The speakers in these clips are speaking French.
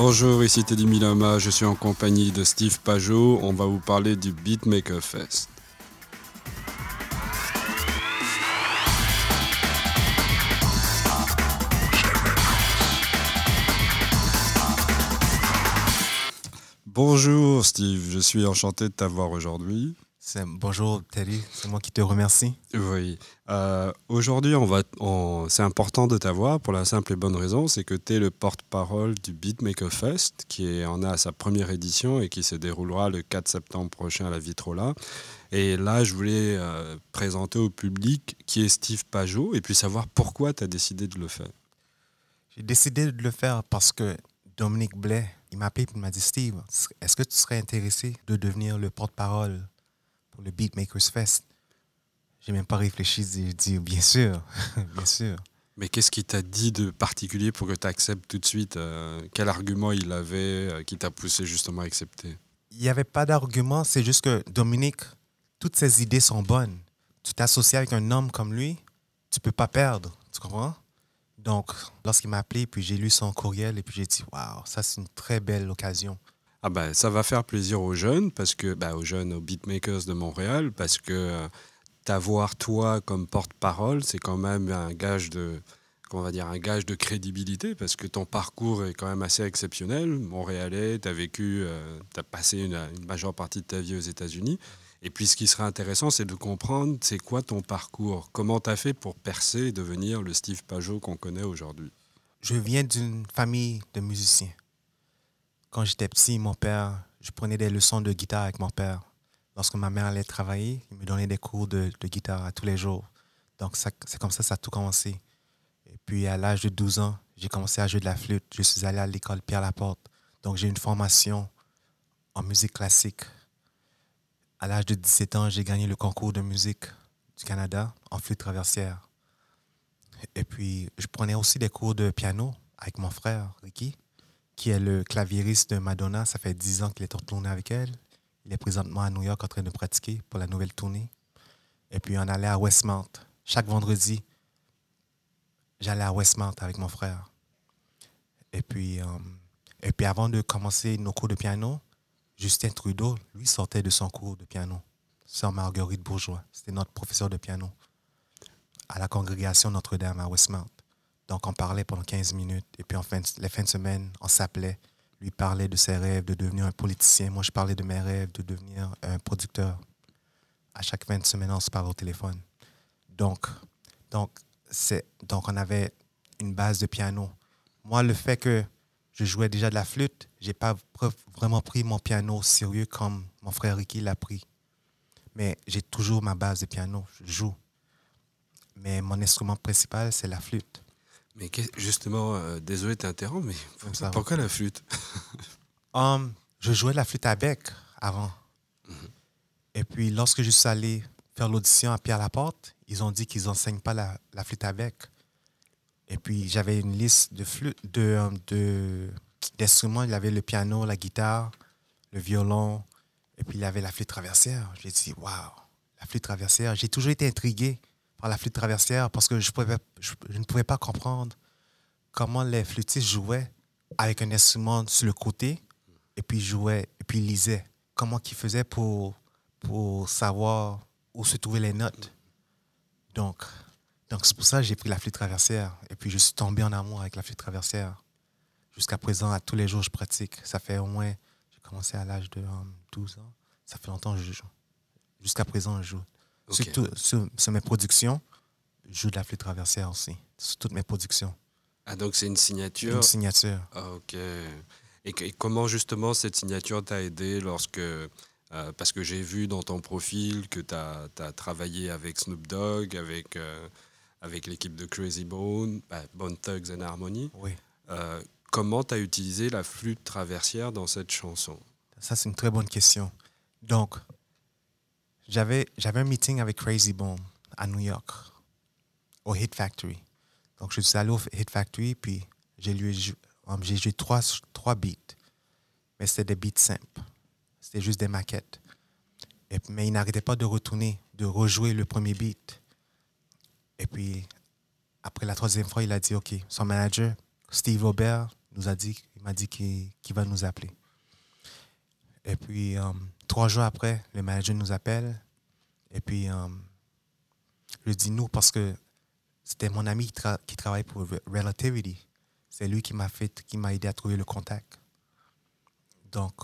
Bonjour, ici Teddy Milama, je suis en compagnie de Steve Pajot. On va vous parler du Beatmaker Fest. Bonjour Steve, je suis enchanté de t'avoir aujourd'hui. Bonjour Teddy, c'est moi qui te remercie. Oui. Euh, aujourd'hui, on va, c'est important de t'avoir pour la simple et bonne raison, c'est que tu es le porte-parole du Beatmaker Fest, qui en a sa première édition et qui se déroulera le 4 septembre prochain à la Vitrola. Et là, je voulais euh, présenter au public qui est Steve Pajot et puis savoir pourquoi tu as décidé de le faire. J'ai décidé de le faire parce que Dominique Blais, il m'a appelé et m'a dit Steve, est-ce que tu serais intéressé de devenir le porte-parole? Le Beatmakers Fest. J'ai même pas réfléchi, j'ai dit bien sûr, bien sûr. Mais qu'est-ce qui t'a dit de particulier pour que tu acceptes tout de suite euh, Quel argument il avait euh, qui t'a poussé justement à accepter? Il n'y avait pas d'argument, c'est juste que Dominique, toutes ses idées sont bonnes. Tu t'associes avec un homme comme lui, tu peux pas perdre, tu comprends? Donc, lorsqu'il m'a appelé, puis j'ai lu son courriel, et puis j'ai dit, waouh, ça c'est une très belle occasion. Ah bah, ça va faire plaisir aux jeunes, parce que, bah, aux jeunes, aux beatmakers de Montréal, parce que euh, t'avoir toi comme porte-parole, c'est quand même un gage de, on va dire, un gage de crédibilité, parce que ton parcours est quand même assez exceptionnel. Montréalais, tu as vécu, euh, passé une, majeure partie de ta vie aux États-Unis. Et puis, ce qui serait intéressant, c'est de comprendre, c'est quoi ton parcours Comment tu as fait pour percer et devenir le Steve Pajot qu'on connaît aujourd'hui? Je viens d'une famille de musiciens. Quand j'étais petit, mon père, je prenais des leçons de guitare avec mon père. Lorsque ma mère allait travailler, il me donnait des cours de, guitare tous les jours. Donc, c'est comme ça que ça a tout commencé. Et puis, à l'âge de 12 ans, j'ai commencé à jouer de la flûte. Je suis allé à l'école Pierre Laporte. Donc, j'ai une formation en musique classique. À l'âge de 17 ans, j'ai gagné le concours de musique du Canada en flûte traversière. Et puis, je prenais aussi des cours de piano avec mon frère, Ricky qui est le claviériste de Madonna. Ça fait dix ans qu'il est en tournée avec elle. Il est présentement à New York en train de pratiquer pour la nouvelle tournée. Et puis on allait à Westmount. Chaque vendredi, j'allais à Westmount avec mon frère. Et puis, euh, et puis avant de commencer nos cours de piano, Justin Trudeau, lui, sortait de son cours de piano. Sœur Marguerite Bourgeois, c'était notre professeur de piano à la congrégation Notre-Dame à Westmount. Donc, on parlait pendant 15 minutes. Et puis, en les fins de semaine, on s'appelait. Lui parlait de ses rêves de devenir un politicien. Moi, je parlais de mes rêves de devenir un producteur. À chaque fin de semaine, on se parlait au téléphone. Donc, donc, donc on avait une base de piano. Moi, le fait que je jouais déjà de la flûte, j'ai pas vraiment pris mon piano au sérieux comme mon frère Ricky l'a pris. Mais j'ai toujours ma base de piano. Je joue. Mais mon instrument principal, c'est la flûte. Mais justement, euh, désolé de t'interrompre, mais pourquoi la flûte? Um, Je jouais la flûte à bec avant. Mhm. Et puis, lorsque je suis allé faire l'audition à Pierre-Laporte, ils ont dit qu'ils n'enseignent pas la, flûte à bec. Et puis, j'avais une liste de flûtes, de, de, d'instruments. Il y avait le piano, la guitare, le violon, et puis il y avait la flûte traversière. J'ai dit, waouh, la flûte traversière. J'ai toujours été intrigué par la flûte traversière parce que je, ne pouvais pas comprendre comment les flûtistes jouaient avec un instrument sur le côté et puis jouaient et puis lisaient. Comment ils faisaient pour, pour savoir où se trouvaient les notes. Donc, donc c'est pour ça que j'ai pris la flûte traversière et puis je suis tombé en amour avec la flûte traversière. Jusqu'à présent, à tous les jours, je pratique. Ça fait au moins, j'ai commencé à l'âge de 12 um, ans. Ça fait longtemps que je joue. Jusqu'à présent, je joue. Sur, mes productions, je joue de la flûte traversière aussi. Sur toutes mes productions. Ah, donc c'est une signature? Une signature. Ah, ok. Et, comment justement cette signature t'a aidé lorsque. Euh, parce que j'ai vu dans ton profil que tu as, travaillé avec Snoop Dogg, avec, euh, avec l'équipe de Crazy Bone, bah, Bone Thugs and Harmony. Oui. Euh, comment tu as utilisé la flûte traversière dans cette chanson? Ça, c'est une très bonne question. Donc, j'avais, j'avais un meeting avec Crazy Bone à New York, au Hit Factory. Donc, je suis allé au Hit Factory, puis j'ai, um, j'ai joué trois, trois beats. Mais c'était des beats simples. C'était juste des maquettes. Et, mais il n'arrêtait pas de retourner, de rejouer le premier beat. Et puis, après la troisième fois, il a dit, OK, son manager, Steve Robert, nous a dit, m'a dit qu'il va nous appeler. Et puis, euh, trois jours après, le manager nous appelle. Et puis, euh, je dis nous parce que c'était mon ami qui, tra- qui travaille pour Re- Relativity. C'est lui qui m'a qui m'a aidé à trouver le contact. Donc,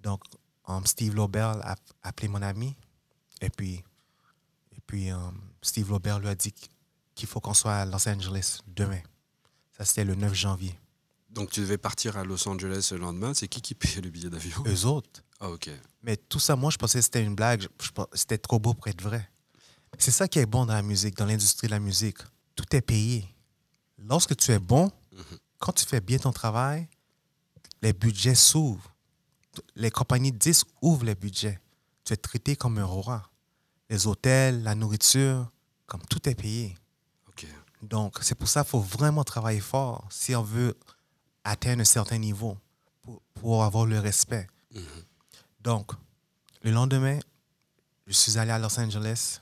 donc euh, Steve Lobel a appelé mon ami. Et puis, et puis Steve Lobel lui a dit qu'il faut qu'on soit à Los Angeles demain. Ça, c'était le 9 janvier. Donc tu devais partir à Los Angeles le lendemain. C'est qui qui payait le billet d'avion? Eux autres. Ah ok. Mais tout ça, moi, je pensais que c'était une blague. C'était trop beau pour être vrai. C'est ça qui est bon dans la musique, dans l'industrie de la musique. Tout est payé. Lorsque tu es bon, quand tu fais bien ton travail, les budgets s'ouvrent. Les compagnies de disques ouvrent les budgets. Tu es traité comme un roi. Les hôtels, la nourriture, comme tout est payé. Ok. Donc, c'est pour ça qu'il faut vraiment travailler fort si on veut atteindre un certain niveau pour, pour avoir le respect. Donc, le lendemain, je suis allé à Los Angeles.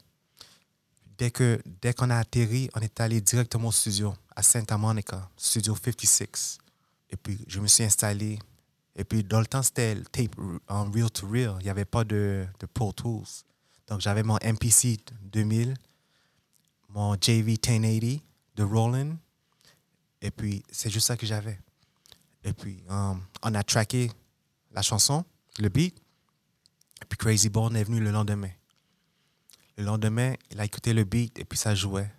Dès que dès qu'on a atterri, on est allé directement au studio à Santa Monica, studio 56. Et puis, je me suis installé. Et puis, dans le temps, c'était le tape en real to real. Il n'y avait pas de, de Pro Tools. Donc, j'avais mon MPC 2000, mon JV 1080 de Roland. Et puis, c'est juste ça que j'avais. Et puis, um, on a tracké la chanson, le beat. Et puis, Crazy Born est venu le lendemain. Le lendemain, il a écouté le beat et puis ça jouait.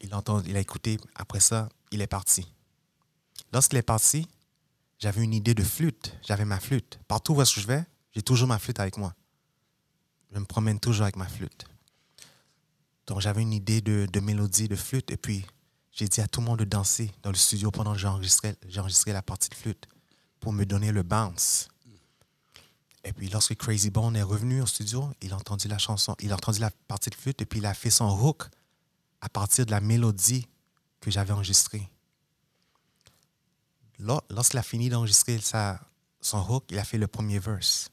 Il, entend, il a écouté. Après ça, il est parti. Lorsqu'il est parti, j'avais une idée de flûte. J'avais ma flûte. Partout où je vais, j'ai toujours ma flûte avec moi. Je me promène toujours avec ma flûte. Donc, j'avais une idée de, de mélodie, de flûte. Et puis, j'ai dit à tout le monde de danser dans le studio pendant que j'enregistrais la partie de flûte pour me donner le bounce. Et puis, lorsque Crazy Bone est revenu au studio, il a entendu la chanson, il a entendu la partie de flûte et puis il a fait son hook à partir de la mélodie que j'avais enregistrée. Lors- Lorsqu'il a fini d'enregistrer son hook, il a fait le premier verse.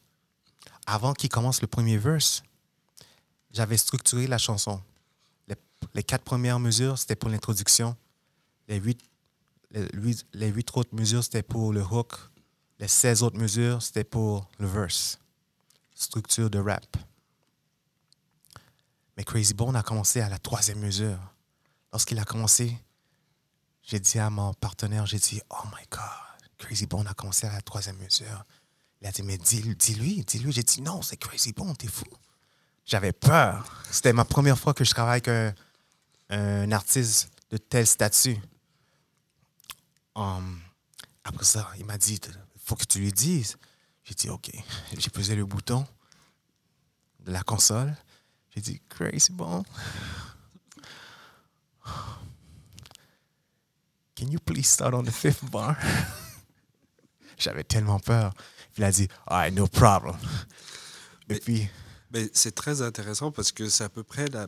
Avant qu'il commence le premier verse, j'avais structuré la chanson. Les, quatre premières mesures, c'était pour l'introduction. Les huit, les, les huit autres mesures, c'était pour le hook. Les 16 autres mesures, c'était pour le verse. Structure de rap. Mais Crazy Bone a commencé à la troisième mesure. Lorsqu'il a commencé, j'ai dit à mon partenaire, j'ai dit, oh my God, Crazy Bone a commencé à la troisième mesure. Il a dit, mais dis- dis-lui, dis-lui. J'ai dit, non, c'est Crazy Bone, t'es fou. J'avais peur. C'était ma première fois que je travaille avec un, un artiste de tel statut. Um, après ça, il m'a dit, il faut que tu lui dises. J'ai dit, OK. J'ai pesé le bouton de la console. J'ai dit, Crazy Bone. Can you please start on the fifth bar? J'avais tellement peur. Il a dit, all right, no problem. Et Mais- puis, Mais c'est très intéressant parce que c'est à peu près la,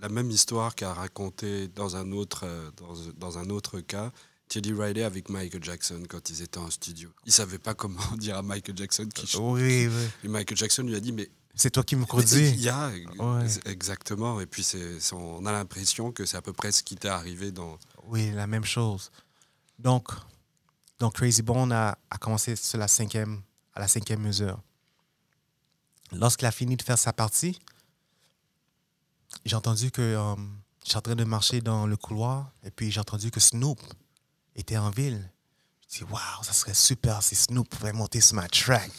la même histoire qu'a raconté dans un autre, euh, dans, dans un autre cas Teddy Riley avec Michael Jackson quand ils étaient en studio. Il savait pas comment dire à Michael Jackson qui chante. oui, oui. Et Michael Jackson lui a dit mais C'est toi qui me il produis. y a Ouais. c'est- exactement et puis c'est c'est- on a l'impression que c'est à peu près ce qui t'est arrivé dans Oui, la même chose. Donc, donc Crazy Bone a, a commencé sur la cinquième, à la cinquième mesure. Lorsqu'il a fini de faire sa partie, j'ai entendu que euh, je suis en train de marcher dans le couloir et puis j'ai entendu que Snoop était en ville. Je dis, waouh, ça serait super si Snoop pouvait monter sur ma track.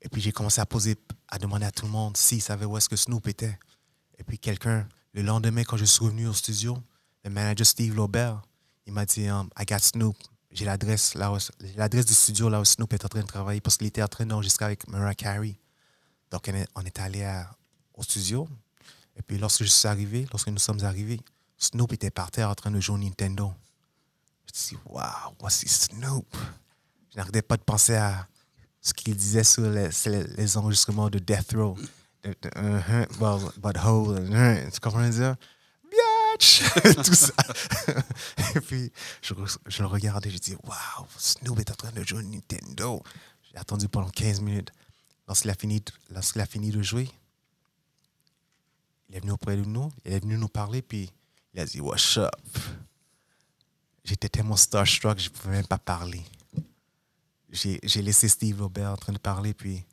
Et puis j'ai commencé à poser, à demander à tout le monde s'ils savaient où est-ce que Snoop était. Et puis quelqu'un, le lendemain, quand je suis revenu au studio, le manager Steve Laubert, il m'a dit um, I got Snoop. J'ai l'adresse l'adresse du studio là où Snoop est en train de travailler parce qu'il était en train d'enregistrer avec Mariah Carey. Donc on est, allé au studio. Et puis lorsque je suis arrivé, lorsque nous sommes arrivés, Snoop était par terre en train de jouer au Nintendo. Je me suis dit, waouh, voici Snoop. Je n'arrêtais pas de penser à ce qu'il disait sur les, enregistrements de Death Row. Tu comprends dire? Tout ça. Et puis, je, le regardais, je dis, waouh, Snoop est en train de jouer au Nintendo. J'ai attendu pendant 15 minutes. Lorsqu'il a lorsqu'il a fini de jouer, il est venu auprès de nous, il est venu nous parler, puis il a dit, What's up? j'étais tellement starstruck, je ne pouvais même pas parler. J'ai laissé Steve Robert en train de parler, puis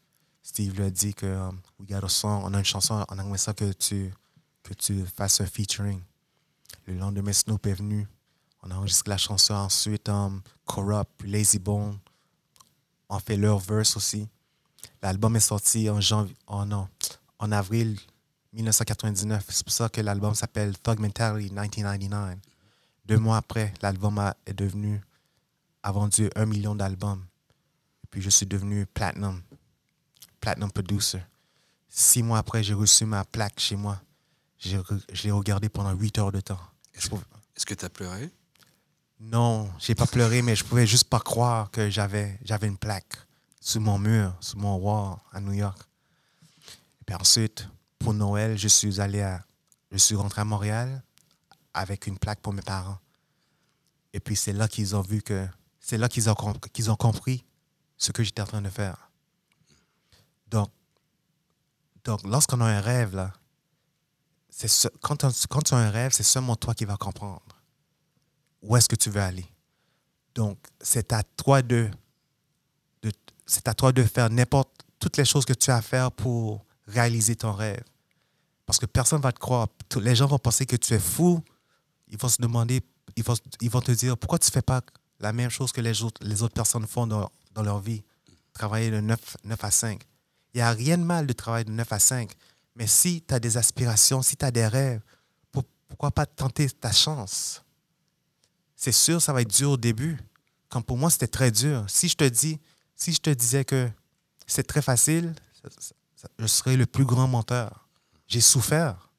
Steve lui a dit que um, we on a une chanson, on aimerait ça que tu, que tu fasses un featuring. Le lendemain, Snoop est venu. On a enregistré la chanson. Ensuite, um, Corrupt, Lazy Bone ont fait leur verse aussi. L'album est sorti en, janvier, oh non, en avril 1999. C'est pour ça que l'album s'appelle Thug Mentality 1999. Deux mois après, l'album a- est devenu, a vendu un million d'albums. Puis je suis devenu platinum, platinum producer. Six mois après, j'ai reçu ma plaque chez moi. Je l'ai regardé pendant huit heures de temps. Est-ce que tu as pleuré? Non, j'ai pas pleuré, mais je pouvais juste pas croire que j'avais j'avais une plaque sur mon mur, sur mon wall à New York. Et puis ensuite, pour Noël, je suis allé à, je suis rentré à Montréal avec une plaque pour mes parents. Et puis c'est là qu'ils ont vu que, c'est là qu'ils ont, qu'ils ont compris ce que j'étais en train de faire. Donc, donc lorsqu'on a un rêve là, c'est ce- quand, quand tu as un rêve, c'est seulement toi qui vas comprendre où est-ce que tu veux aller. Donc, c'est à toi de, de c'est à toi de faire n'importe toutes les choses que tu as à faire pour réaliser ton rêve. Parce que personne ne va te croire. Les gens vont penser que tu es fou. Ils vont se demander, ils vont, ils vont te dire pourquoi tu ne fais pas la même chose que les autres, les autres personnes font dans, dans leur vie? Travailler de 9, 9 à 5. Il n'y a rien de mal de travailler de 9 à 5. Mais si tu as des aspirations, si tu as des rêves, pour- pourquoi pas tenter ta chance? c'est sûr, ça va être dur au début. Comme pour moi, c'était très dur. Si je te dis, si je te disais que c'est très facile, je serais le plus grand menteur. J'ai souffert.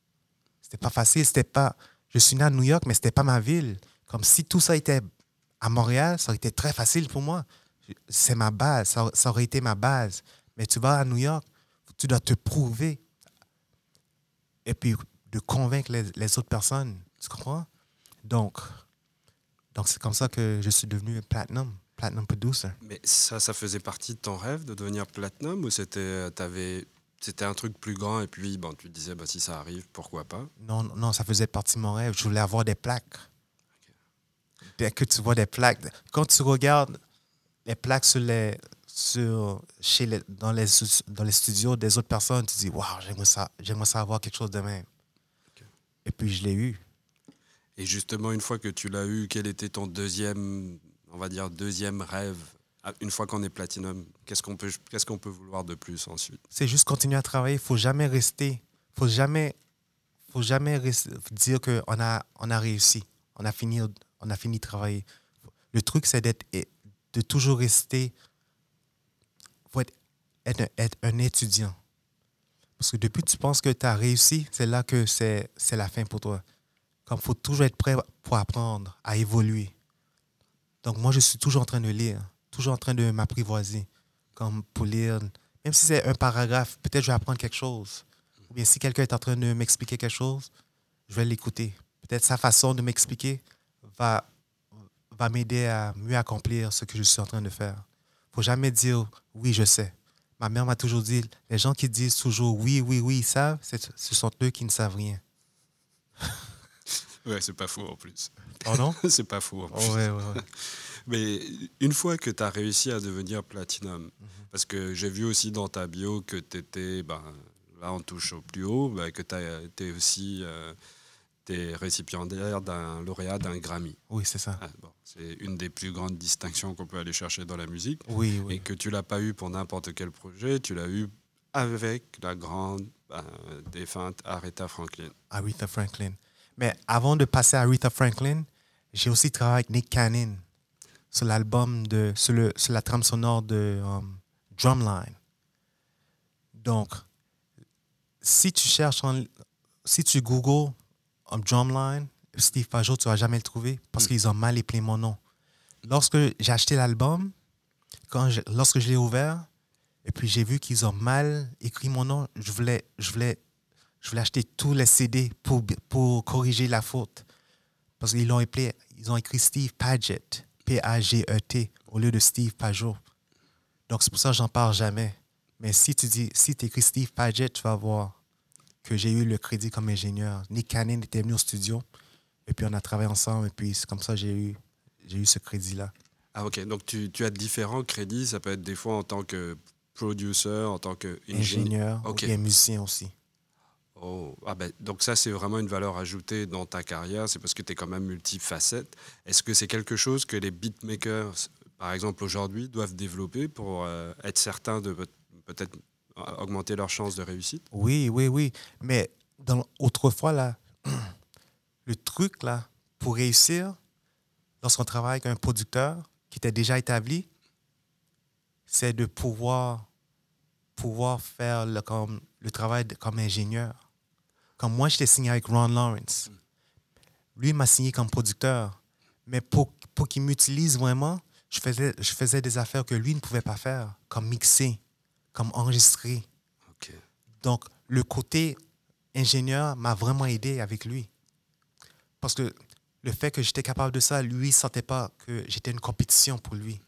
C'était pas facile, c'était pas. Je suis né à New York, mais c'était pas ma ville. Comme si tout ça était à Montréal, ça aurait été très facile pour moi. C'est ma base, ça, aurait été ma base. Mais tu vas à New York, tu dois te prouver. Et puis de convaincre les, les autres personnes. Tu comprends? Donc, donc c'est comme ça que je suis devenu platinum, platinum producer. Mais ça, ça faisait partie de ton rêve de devenir platinum ou c'était euh, t'avais- c'était un truc plus grand et puis bon, tu te disais bah, si ça arrive, pourquoi pas? Non, non, ça faisait partie de mon rêve. Je voulais avoir des plaques. Dès que tu vois des plaques, quand tu regardes les plaques sur les, sur, chez les, dans, les, dans les studios des autres personnes, tu dis, waouh, j'aimerais ça, j'aimerais ça avoir quelque chose de même. Et puis je l'ai eu. Et justement, une fois que tu l'as eu, quel était ton deuxième, on va dire, deuxième rêve Une fois qu'on est platinum, qu'est-ce qu'on peut, qu'est-ce peut vouloir de plus ensuite? C'est juste continuer à travailler. Il faut jamais rester. faut jamais, faut jamais dire qu'on a, on a réussi. On a fini, on a fini de travailler. Le truc, c'est de toujours rester. faut être, être, un- être un étudiant. Parce que depuis que tu penses que tu as réussi, c'est là que c'est, la fin pour toi. Comme il faut toujours être prêt pour apprendre, à évoluer. Donc moi, je suis toujours en train de lire, toujours en train de m'apprivoiser. Comme pour lire même si c'est un paragraphe, peut-être je vais apprendre quelque chose. Ou bien si quelqu'un est en train de m'expliquer quelque chose, je vais l'écouter. Peut-être sa façon de m'expliquer va, va m'aider à mieux accomplir ce que je suis en train de faire. faut jamais dire oui, je sais. Ma mère m'a toujours dit, les gens qui disent toujours oui, oui, oui, ils savent, ce sont eux qui ne savent rien. Ouais, c'est pas faux en plus. Oh non? c'est pas faux en plus. ouais, ouais, ouais. Mais une fois que tu as réussi à devenir platinum, parce que j'ai vu aussi dans ta bio que tu étais, ben, là on touche au plus haut, ben, que tu été aussi euh, t'es récipiendaire d'un lauréat d'un Grammy. Oui, c'est ça. Ah, bon, c'est une des plus grandes distinctions qu'on peut aller chercher dans la musique. Oui, Et oui. que tu l'as pas eu pour n'importe quel projet, tu l'as eu avec la grande ben, défunte Aretha Franklin. Aretha Franklin. Mais avant de passer à Aretha Franklin, j'ai aussi travaillé avec Nick Cannon sur l'album de sur, le, sur la trame sonore de um, Drumline. Donc, si tu cherches en- si tu googles um, Drumline, Steve Pajot, tu vas jamais le trouver parce Mm. qu'ils ont mal appelé mon nom. Lorsque j'ai acheté l'album, quand je- lorsque je l'ai ouvert, et puis j'ai vu qu'ils ont mal écrit mon nom, je voulais, je voulais je voulais acheter tous les CD pour, pour corriger la faute. Parce qu'ils l'ont appelé, ils ont écrit Steve Paget, P-A-G-E-T, au lieu de Steve Pajot. Donc c'est pour ça que j'en parle jamais. Mais si tu dis, si tu écris Steve Paget, tu vas voir que j'ai eu le crédit comme ingénieur. Nick Cannon était venu au studio, et puis on a travaillé ensemble, et puis c'est comme ça que j'ai eu, j'ai eu ce crédit-là. Ah ok, donc tu, tu, as différents crédits, ça peut être des fois en tant que producer, en tant qu'ingénieur. Ingénieur, okay. musicien aussi. Oh, ah ben, donc ça, c'est vraiment une valeur ajoutée dans ta carrière, c'est parce que tu es quand même multifacette. Est-ce que c'est quelque chose que les beatmakers, par exemple aujourd'hui, doivent développer pour euh, être certains de peut-être augmenter leurs chances de réussite? Oui, oui, oui. Mais dans, autrefois, là, le truc, là, pour réussir, lorsqu'on travaille avec un producteur qui était déjà établi, c'est de pouvoir, pouvoir faire le, comme, le travail comme ingénieur. Comme moi, j'étais signé avec Ron Lawrence. Lui m'a signé comme producteur. Mais pour, pour qu'il m'utilise vraiment, je faisais, je faisais des affaires que lui ne pouvait pas faire, comme mixer, comme enregistrer. Donc, le côté ingénieur m'a vraiment aidé avec lui. Parce que le fait que j'étais capable de ça, lui ne sentait pas que j'étais une compétition pour lui.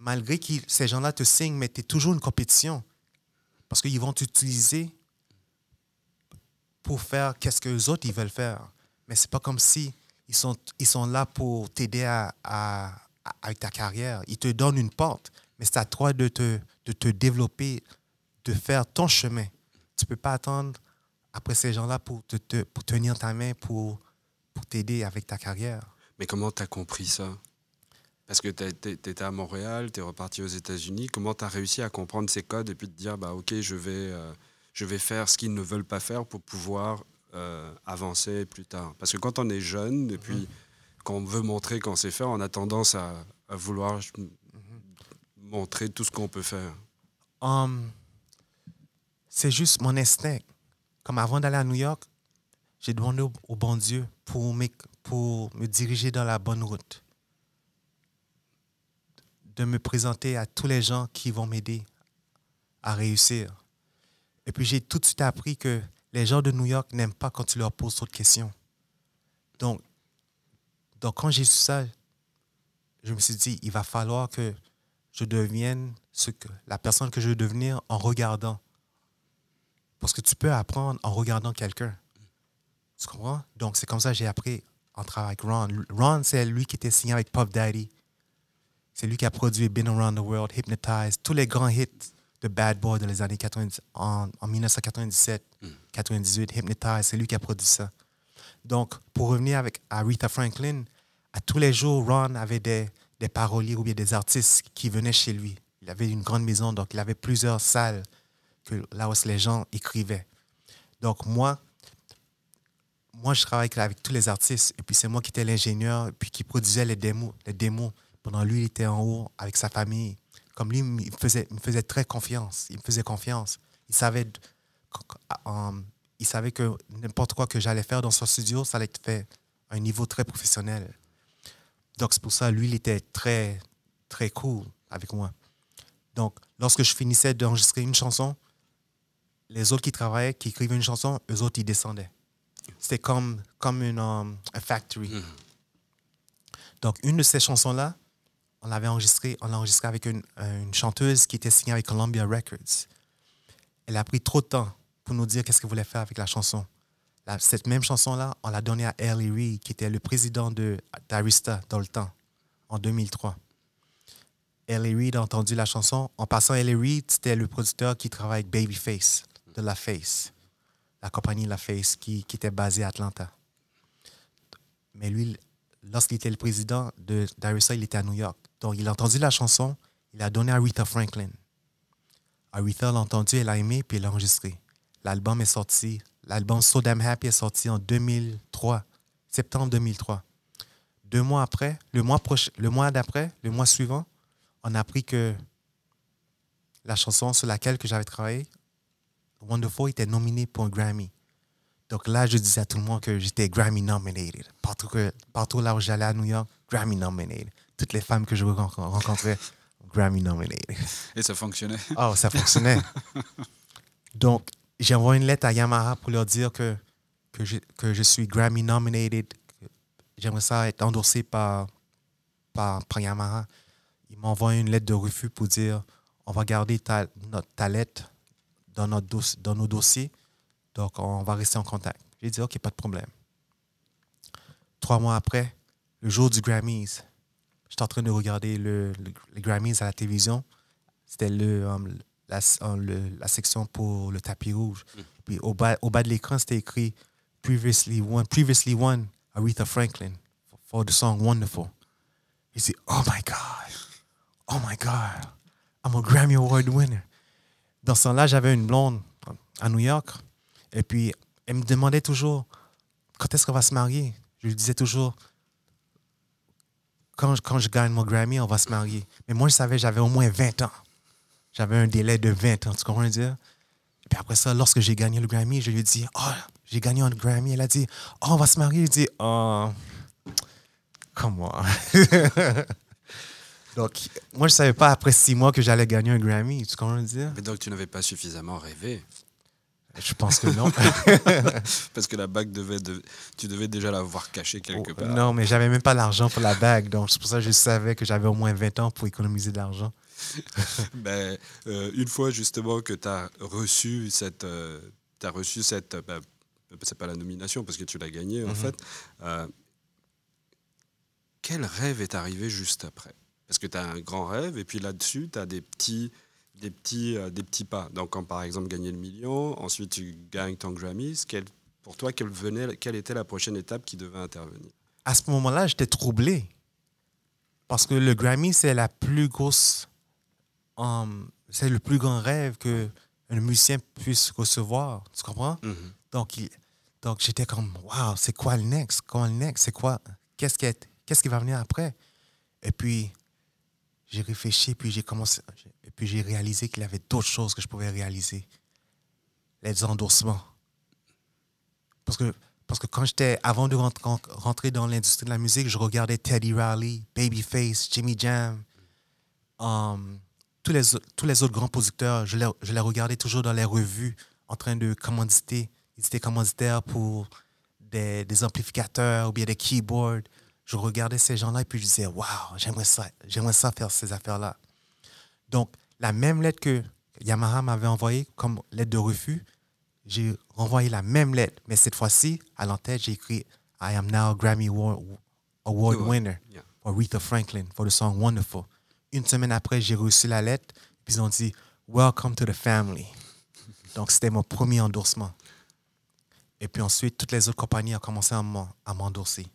Malgré que ces gens-là te signent, mais tu es toujours une compétition. Parce qu'ils vont t'utiliser pour faire qu'est-ce que les autres ils veulent faire. Mais c'est pas comme si ils sont, ils sont là pour t'aider à, à, avec ta carrière. Ils te donnent une porte, mais c'est à toi de te, de te développer, de faire ton chemin. Tu peux pas attendre après ces gens-là pour, te, pour tenir ta main, pour, pour t'aider avec ta carrière. Mais comment tu as compris ça? Parce que tu étais à Montréal, tu es reparti aux États-Unis. Comment tu as réussi à comprendre ces codes et puis te dire, bah, OK, je vais... Euh, je vais faire ce qu'ils ne veulent pas faire pour pouvoir euh, avancer plus tard. Parce que quand on est jeune, et puis quand on veut montrer qu'on sait faire, on a tendance à, vouloir montrer tout ce qu'on peut faire. Um, c'est juste mon instinct. Comme avant d'aller à New York, j'ai demandé au, bon Dieu pour me, pour me diriger dans la bonne route. De me présenter à tous les gens qui vont m'aider à réussir. Et puis j'ai tout de suite appris que les gens de New York n'aiment pas quand tu leur poses trop de questions. Donc, donc quand j'ai su ça, je me suis dit, il va falloir que je devienne ce que, la personne que je veux devenir en regardant. Parce que tu peux apprendre en regardant quelqu'un. Tu comprends? Donc, c'est comme ça que j'ai appris en travaillant avec Ron. Ron, c'est lui qui était signé avec Puff Daddy. C'est lui qui a produit Been Around the World, Hypnotize, tous les grands hits The Bad Boy dans les années 90, en, 1997, 98, mm. Hypnotize, c'est lui qui a produit ça. Donc, pour revenir avec Aretha Franklin, à tous les jours, Ron avait des, des paroliers ou bien des artistes qui venaient chez lui. Il avait une grande maison, donc il avait plusieurs salles que, là où les gens écrivaient. Donc, moi, moi, je travaille avec tous les artistes, et puis c'est moi qui étais l'ingénieur, puis qui produisait les démos, les démos. Pendant lui, il était en haut avec sa famille. Comme lui, il me faisait, me faisait très confiance. Il me faisait confiance. Il savait, um, il savait que n'importe quoi que j'allais faire dans son studio, ça allait être fait à un niveau très professionnel. Donc, c'est pour ça, lui, il était très, très cool avec moi. Donc, lorsque je finissais d'enregistrer une chanson, les autres qui travaillaient, qui écrivaient une chanson, eux autres, ils descendaient. C'était comme, comme une um, factory. Mm. Donc, une de ces chansons-là, on l'avait enregistré, l'a enregistré avec une, chanteuse qui était signée avec Columbia Records. Elle a pris trop de temps pour nous dire qu'est-ce qu'elle voulait faire avec la chanson. cette même chanson-là, on l'a donnée à Ellie Reid, qui était le président de d'Arista dans le temps, en 2003. Ellie Reid a entendu la chanson. En passant, Ellie Reid, c'était le producteur qui travaille avec Babyface, de La Face, la compagnie La Face, qui, qui était basée à Atlanta. Mais lui, lorsqu'il était le président de d'Arista, il était à New York. Donc, il a entendu la chanson, il a donné à Aretha Franklin. Aretha l'a entendu, elle a aimé, puis elle l'a enregistré. L'album est sorti. L'album So Damn Happy est sorti en 2003, septembre 2003. Deux mois après, le mois, mois d'après, le mois suivant, on a appris que la chanson sur laquelle que j'avais travaillé, Wonderful, était nominée pour un Grammy. Donc là, je disais à tout le monde que j'étais Grammy nominated. Partout, que, partout là où j'allais à New York, Grammy nominated toutes les femmes que je rencontrais, Grammy nominated. Et ça fonctionnait. Oh, ça fonctionnait. Donc, j'ai envoyé une lettre à Yamaha pour leur dire que, que, je, que je suis Grammy nominated. J'aimerais ça être endorsé par, par, Yamaha. Ils m'ont envoyé une lettre de refus pour dire on va garder ta, notre, ta lettre dans, notre dans nos dossiers. Donc, on va rester en contact. J'ai dit OK, pas de problème. Trois mois après, le jour du Grammys, j'étais en train de regarder le, le- les Grammys à la télévision. C'était le, um, la, um, le- la section pour le tapis rouge. Puis au bas, au bas de l'écran, c'était écrit Previously won, previously won Aretha Franklin for, for the song Wonderful. Il dit, Oh my God, oh my God, I'm a Grammy Award winner. Dans ce temps-là, j'avais une blonde à New York. Et puis, elle me demandait toujours quand est-ce qu'on va se marier? Je lui disais toujours quand, quand je gagne mon Grammy, on va se marier. Mais moi, je savais j'avais au moins 20 ans. J'avais un délai de 20 ans, tu comprends dire? Et puis après ça, lorsque j'ai gagné le Grammy, je lui ai dit Oh, j'ai gagné un Grammy. Elle a dit Oh, on va se marier. Je dit Oh, comment Donc, moi, je savais pas après six mois que j'allais gagner un Grammy. Tu comprends dire? Mais donc tu n'avais pas suffisamment rêvé. Je pense que non. Parce que la bague devait. de- Tu devais déjà l'avoir cachée quelque part. non, mais j'avais même pas l'argent pour la bague. Donc, c'est pour ça que je savais que j'avais au moins 20 ans pour économiser de l'argent. Ben, euh, une fois justement que tu as reçu cette. euh, t'as reçu cette. ben, c'est pas la nomination parce que tu l'as gagné en Mhm. fait. euh, quel rêve est arrivé juste après? Parce que tu as un grand rêve et puis là-dessus, tu as des petits, des, petits, euh, des petits pas. Donc, quand par exemple gagner le million, ensuite tu gagnes ton Grammys, quel- pour toi, quelle, venait, quelle était la prochaine étape qui devait intervenir? À ce moment-là, j'étais troublé. Parce que le Grammy, c'est la plus grosse. um, c'est le plus grand rêve que un musicien puisse recevoir. Tu comprends? Mhm. Donc, il- donc j'étais comme, wow, c'est quoi le next? Comment le next? C'est quoi? Qu'est-ce qui, est- qu'est-ce qui va venir après? Et puis, j'ai réfléchi, puis j'ai commencé, et puis j'ai réalisé qu'il y avait d'autres choses que je pouvais réaliser. Les endorsements. Parce que, parce que quand j'étais, avant de rentrer, dans l'industrie de la musique, je regardais Teddy Riley, Babyface, Jimmy Jam, um, tous, les, tous les autres grands producteurs. Je les, je les regardais toujours dans les revues en train de commanditer. Ils étaient commanditaires pour des, des amplificateurs ou bien des keyboards. Je regardais ces gens-là et puis je disais, waouh, j'aimerais ça, j'aimerais ça faire ces affaires-là. Donc, la même lettre que Yamaha m'avait envoyée comme lettre de refus, j'ai renvoyé la même lettre, mais cette fois-ci, à l'entête, j'ai écrit I am now Grammy Award, winner Yeah. for Aretha Franklin for the song Wonderful. Une semaine après, j'ai reçu la lettre, puis ils ont dit Welcome to the family. Donc, c'était mon premier endorsement. Et puis ensuite, toutes les autres compagnies ont commencé à m'en- à m'endorser.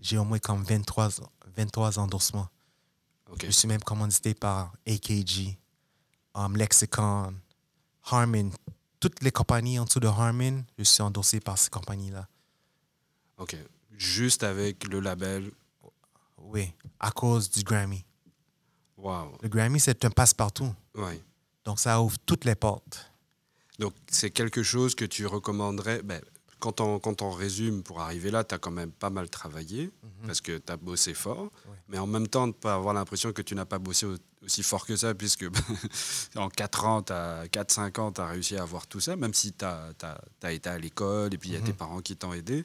J'ai au moins comme 23, 23 endorsements. Je suis même commandité par AKG, um, Lexicon, Harman. Toutes les compagnies en dessous de Harman, je suis endorsé par ces compagnies-là. Ok. Juste avec le label. Oui, à cause du Grammy. Waouh. Le Grammy, c'est un passe-partout. Ouais. Donc, ça ouvre toutes les portes. Donc, c'est quelque chose que tu recommanderais? ben, quand, on, quand on résume, pour arriver là, tu as quand même pas mal travaillé parce que tu as bossé fort. Ouais. Mais en même temps, de pas avoir l'impression que tu n'as pas bossé au- aussi fort que ça, puisque en 4 ans, 4-5 ans, tu as réussi à avoir tout ça, même si tu as, été à l'école et puis il y a tes parents qui t'ont aidé.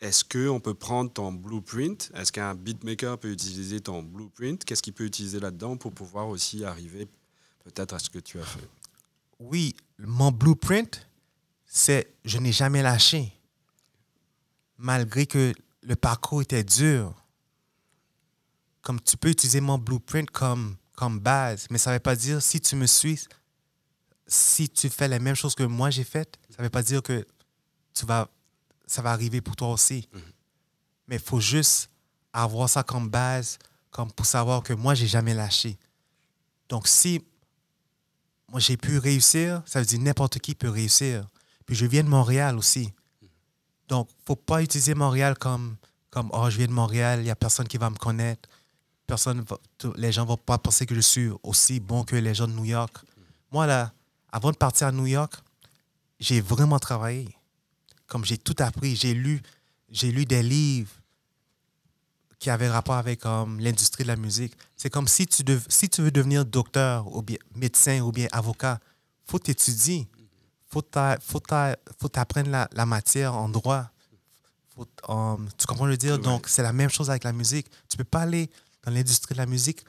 Est-ce qu'on peut prendre ton blueprint? Est-ce qu'un beatmaker peut utiliser ton blueprint? Qu'est-ce qu'il peut utiliser là-dedans pour pouvoir aussi arriver peut-être à ce que tu as fait? Oui, mon blueprint, c'est je n'ai jamais lâché. Malgré que le parcours était dur. Comme tu peux utiliser mon blueprint comme, comme base, mais ça ne veut pas dire si tu me suis, si tu fais la même chose que moi j'ai faite, ça ne veut pas dire que tu vas, ça va arriver pour toi aussi. Mais il faut juste avoir ça comme base, comme pour savoir que moi, j'ai jamais lâché. Donc, si moi, j'ai pu réussir, ça veut dire n'importe qui peut réussir. Puis je viens de Montréal aussi. Donc, il ne faut pas utiliser Montréal comme, comme oh, je viens de Montréal, il n'y a personne qui va me connaître. Personne les gens ne vont pas penser que je suis aussi bon que les gens de New York. Moi, là, avant de partir à New York, j'ai vraiment travaillé. Comme j'ai tout appris, j'ai lu, lu des livres qui avaient rapport avec l'industrie de la musique. C'est comme si tu, dev- si tu veux devenir docteur ou bien médecin ou bien avocat, faut t'étudier. Faut t'a- faut t'a- faut t'apprendre la, la matière en droit. Faut, um, tu comprends le dire? Ouais. Donc, c'est la même chose avec la musique. Tu peux pas aller dans l'industrie de la musique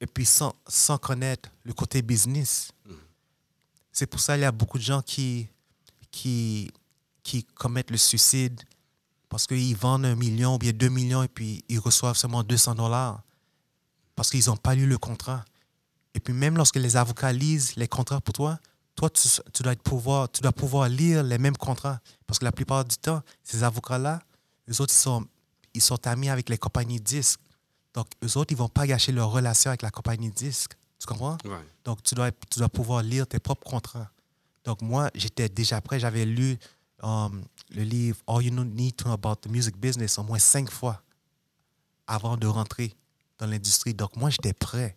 et puis sans, sans connaître le côté business. C'est pour ça qu'il y a beaucoup de gens qui, qui, qui commettent le suicide parce qu'ils vendent un million ou bien deux millions et puis ils reçoivent seulement 200 dollars parce qu'ils n'ont pas lu le contrat. Et puis même lorsque les avocats lisent les contrats pour toi, toi, tu, dois, pouvoir, tu dois pouvoir lire les mêmes contrats. Parce que la plupart du temps, ces avocats-là, eux autres, ils sont, ils sont amis avec les compagnies disques. Donc, eux autres, ils ne vont pas gâcher leur relation avec la compagnie de disques. Tu comprends? Donc, tu dois, tu dois pouvoir lire tes propres contrats. Donc, moi, j'étais déjà prêt. J'avais lu um, le livre All You Need to Know About the Music Business au moins cinq fois avant de rentrer dans l'industrie. Donc, moi, j'étais prêt.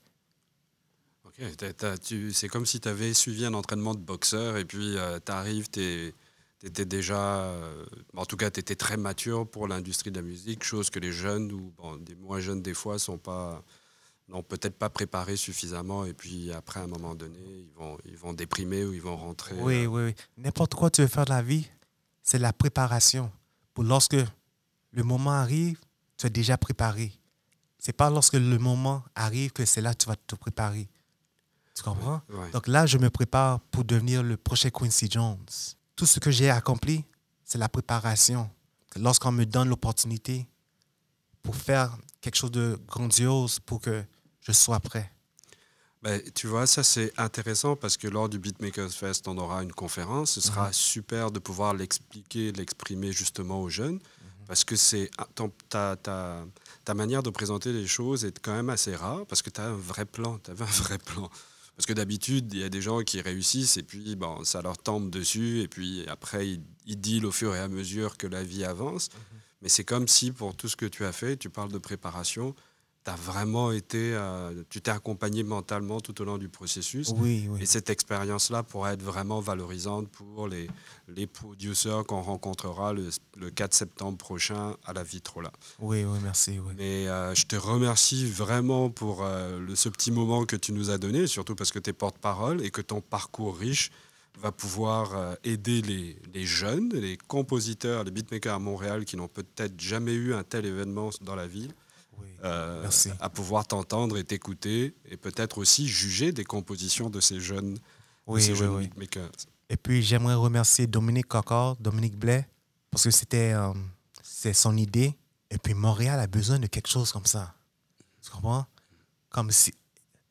C'est comme si tu avais suivi un entraînement de boxeur et puis euh, tu arrives, tu étais déjà, euh, en tout cas, tu étais très mature pour l'industrie de la musique, chose que les jeunes ou des moins jeunes des fois sont pas n'ont peut-être pas préparé suffisamment et puis après à un moment donné ils vont ils vont déprimer ou ils vont rentrer. Oui euh, oui oui n'importe quoi tu veux faire de la vie c'est la préparation. Pour lorsque le moment arrive, tu es déjà préparé. C'est pas lorsque le moment arrive que c'est là que tu vas te préparer. Tu comprends? Donc là, je me prépare pour devenir le prochain Quincy Jones. Tout ce que j'ai accompli, c'est la préparation. Lorsqu'on me donne l'opportunité pour faire quelque chose de grandiose, pour que je sois prêt. Ben, tu vois, ça c'est intéressant parce que lors du Beatmakers Fest, on aura une conférence. Ce sera mhm. super de pouvoir l'expliquer, l'exprimer justement aux jeunes. Mhm. Parce que c'est ta, ta, ta, manière de présenter les choses est quand même assez rare parce que tu as un vrai plan. Tu avais un vrai plan. Parce que d'habitude, il y a des gens qui réussissent et puis bon, ça leur tombe dessus et puis après, ils, ils dealent au fur et à mesure que la vie avance. Mhm. Mais c'est comme si pour tout ce que tu as fait, tu parles de préparation, as vraiment été, euh, tu t'es accompagné mentalement tout au long du processus. Oui, oui. Et cette expérience-là pourrait être vraiment valorisante pour les, les producers qu'on rencontrera le, le, 4 septembre prochain à la Vitrola. Oui, oui, merci. Oui. Et euh, je te remercie vraiment pour euh, le, ce petit moment que tu nous as donné, surtout parce que tu es porte-parole et que ton parcours riche va pouvoir aider les, les, jeunes, les compositeurs, les beatmakers à Montréal qui n'ont peut-être jamais eu un tel événement dans la ville euh, à pouvoir t'entendre et t'écouter et peut-être aussi juger des compositions de ces jeunes, oui, ces jeunes makers. Et puis j'aimerais remercier Dominique Cocor, Dominique Blais, parce que c'était euh, c'est son idée. Et puis Montréal a besoin de quelque chose comme ça. Tu comprends? Comme si,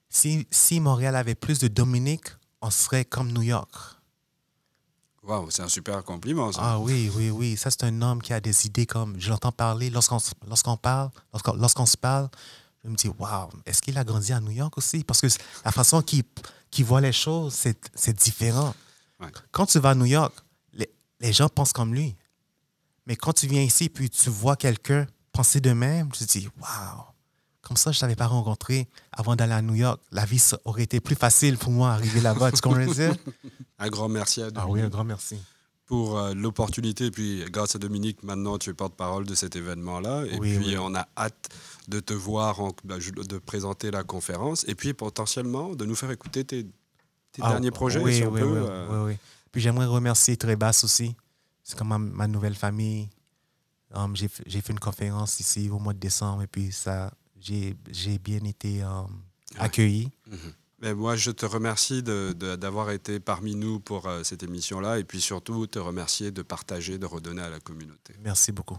si, si Montréal avait plus de Dominique, on serait comme New York. Waouh, c'est un super compliment, ça. Ah oui, oui, oui. Ça, c'est un homme qui a des idées comme. Je l'entends parler lorsqu'on lorsqu'on parle, lorsqu'on se parle. Je me dis, waouh, est-ce qu'il a grandi à New York aussi? Parce que la façon qu'il voit les choses, c'est différent. Quand tu vas à New York, les, les, gens pensent comme lui. Mais quand tu viens ici puis tu vois quelqu'un penser de même, tu te dis, waouh, comme ça, je ne t'avais pas rencontré avant d'aller à New York. La vie aurait été plus facile pour moi arriver là-bas. tu comprends dire? Un grand merci à Dominique. Ah oui, un grand merci. Pour euh, l'opportunité. Puis, grâce à Dominique, maintenant, tu es porte-parole de cet événement-là. Et puis, on a hâte de te voir, bah, de présenter la conférence. Et puis, potentiellement, de nous faire écouter tes, ah, derniers projets. Oui, oui, oui, euh. oui, Puis, j'aimerais remercier Trébas aussi. C'est comme ma, nouvelle famille. Um, j'ai fait une conférence ici au mois de décembre. Et puis, ça j'ai bien été euh, accueilli. Mhm. moi, je te remercie d'avoir été parmi nous pour euh, cette émission-là et puis surtout te remercier de partager, de redonner à la communauté. Merci beaucoup.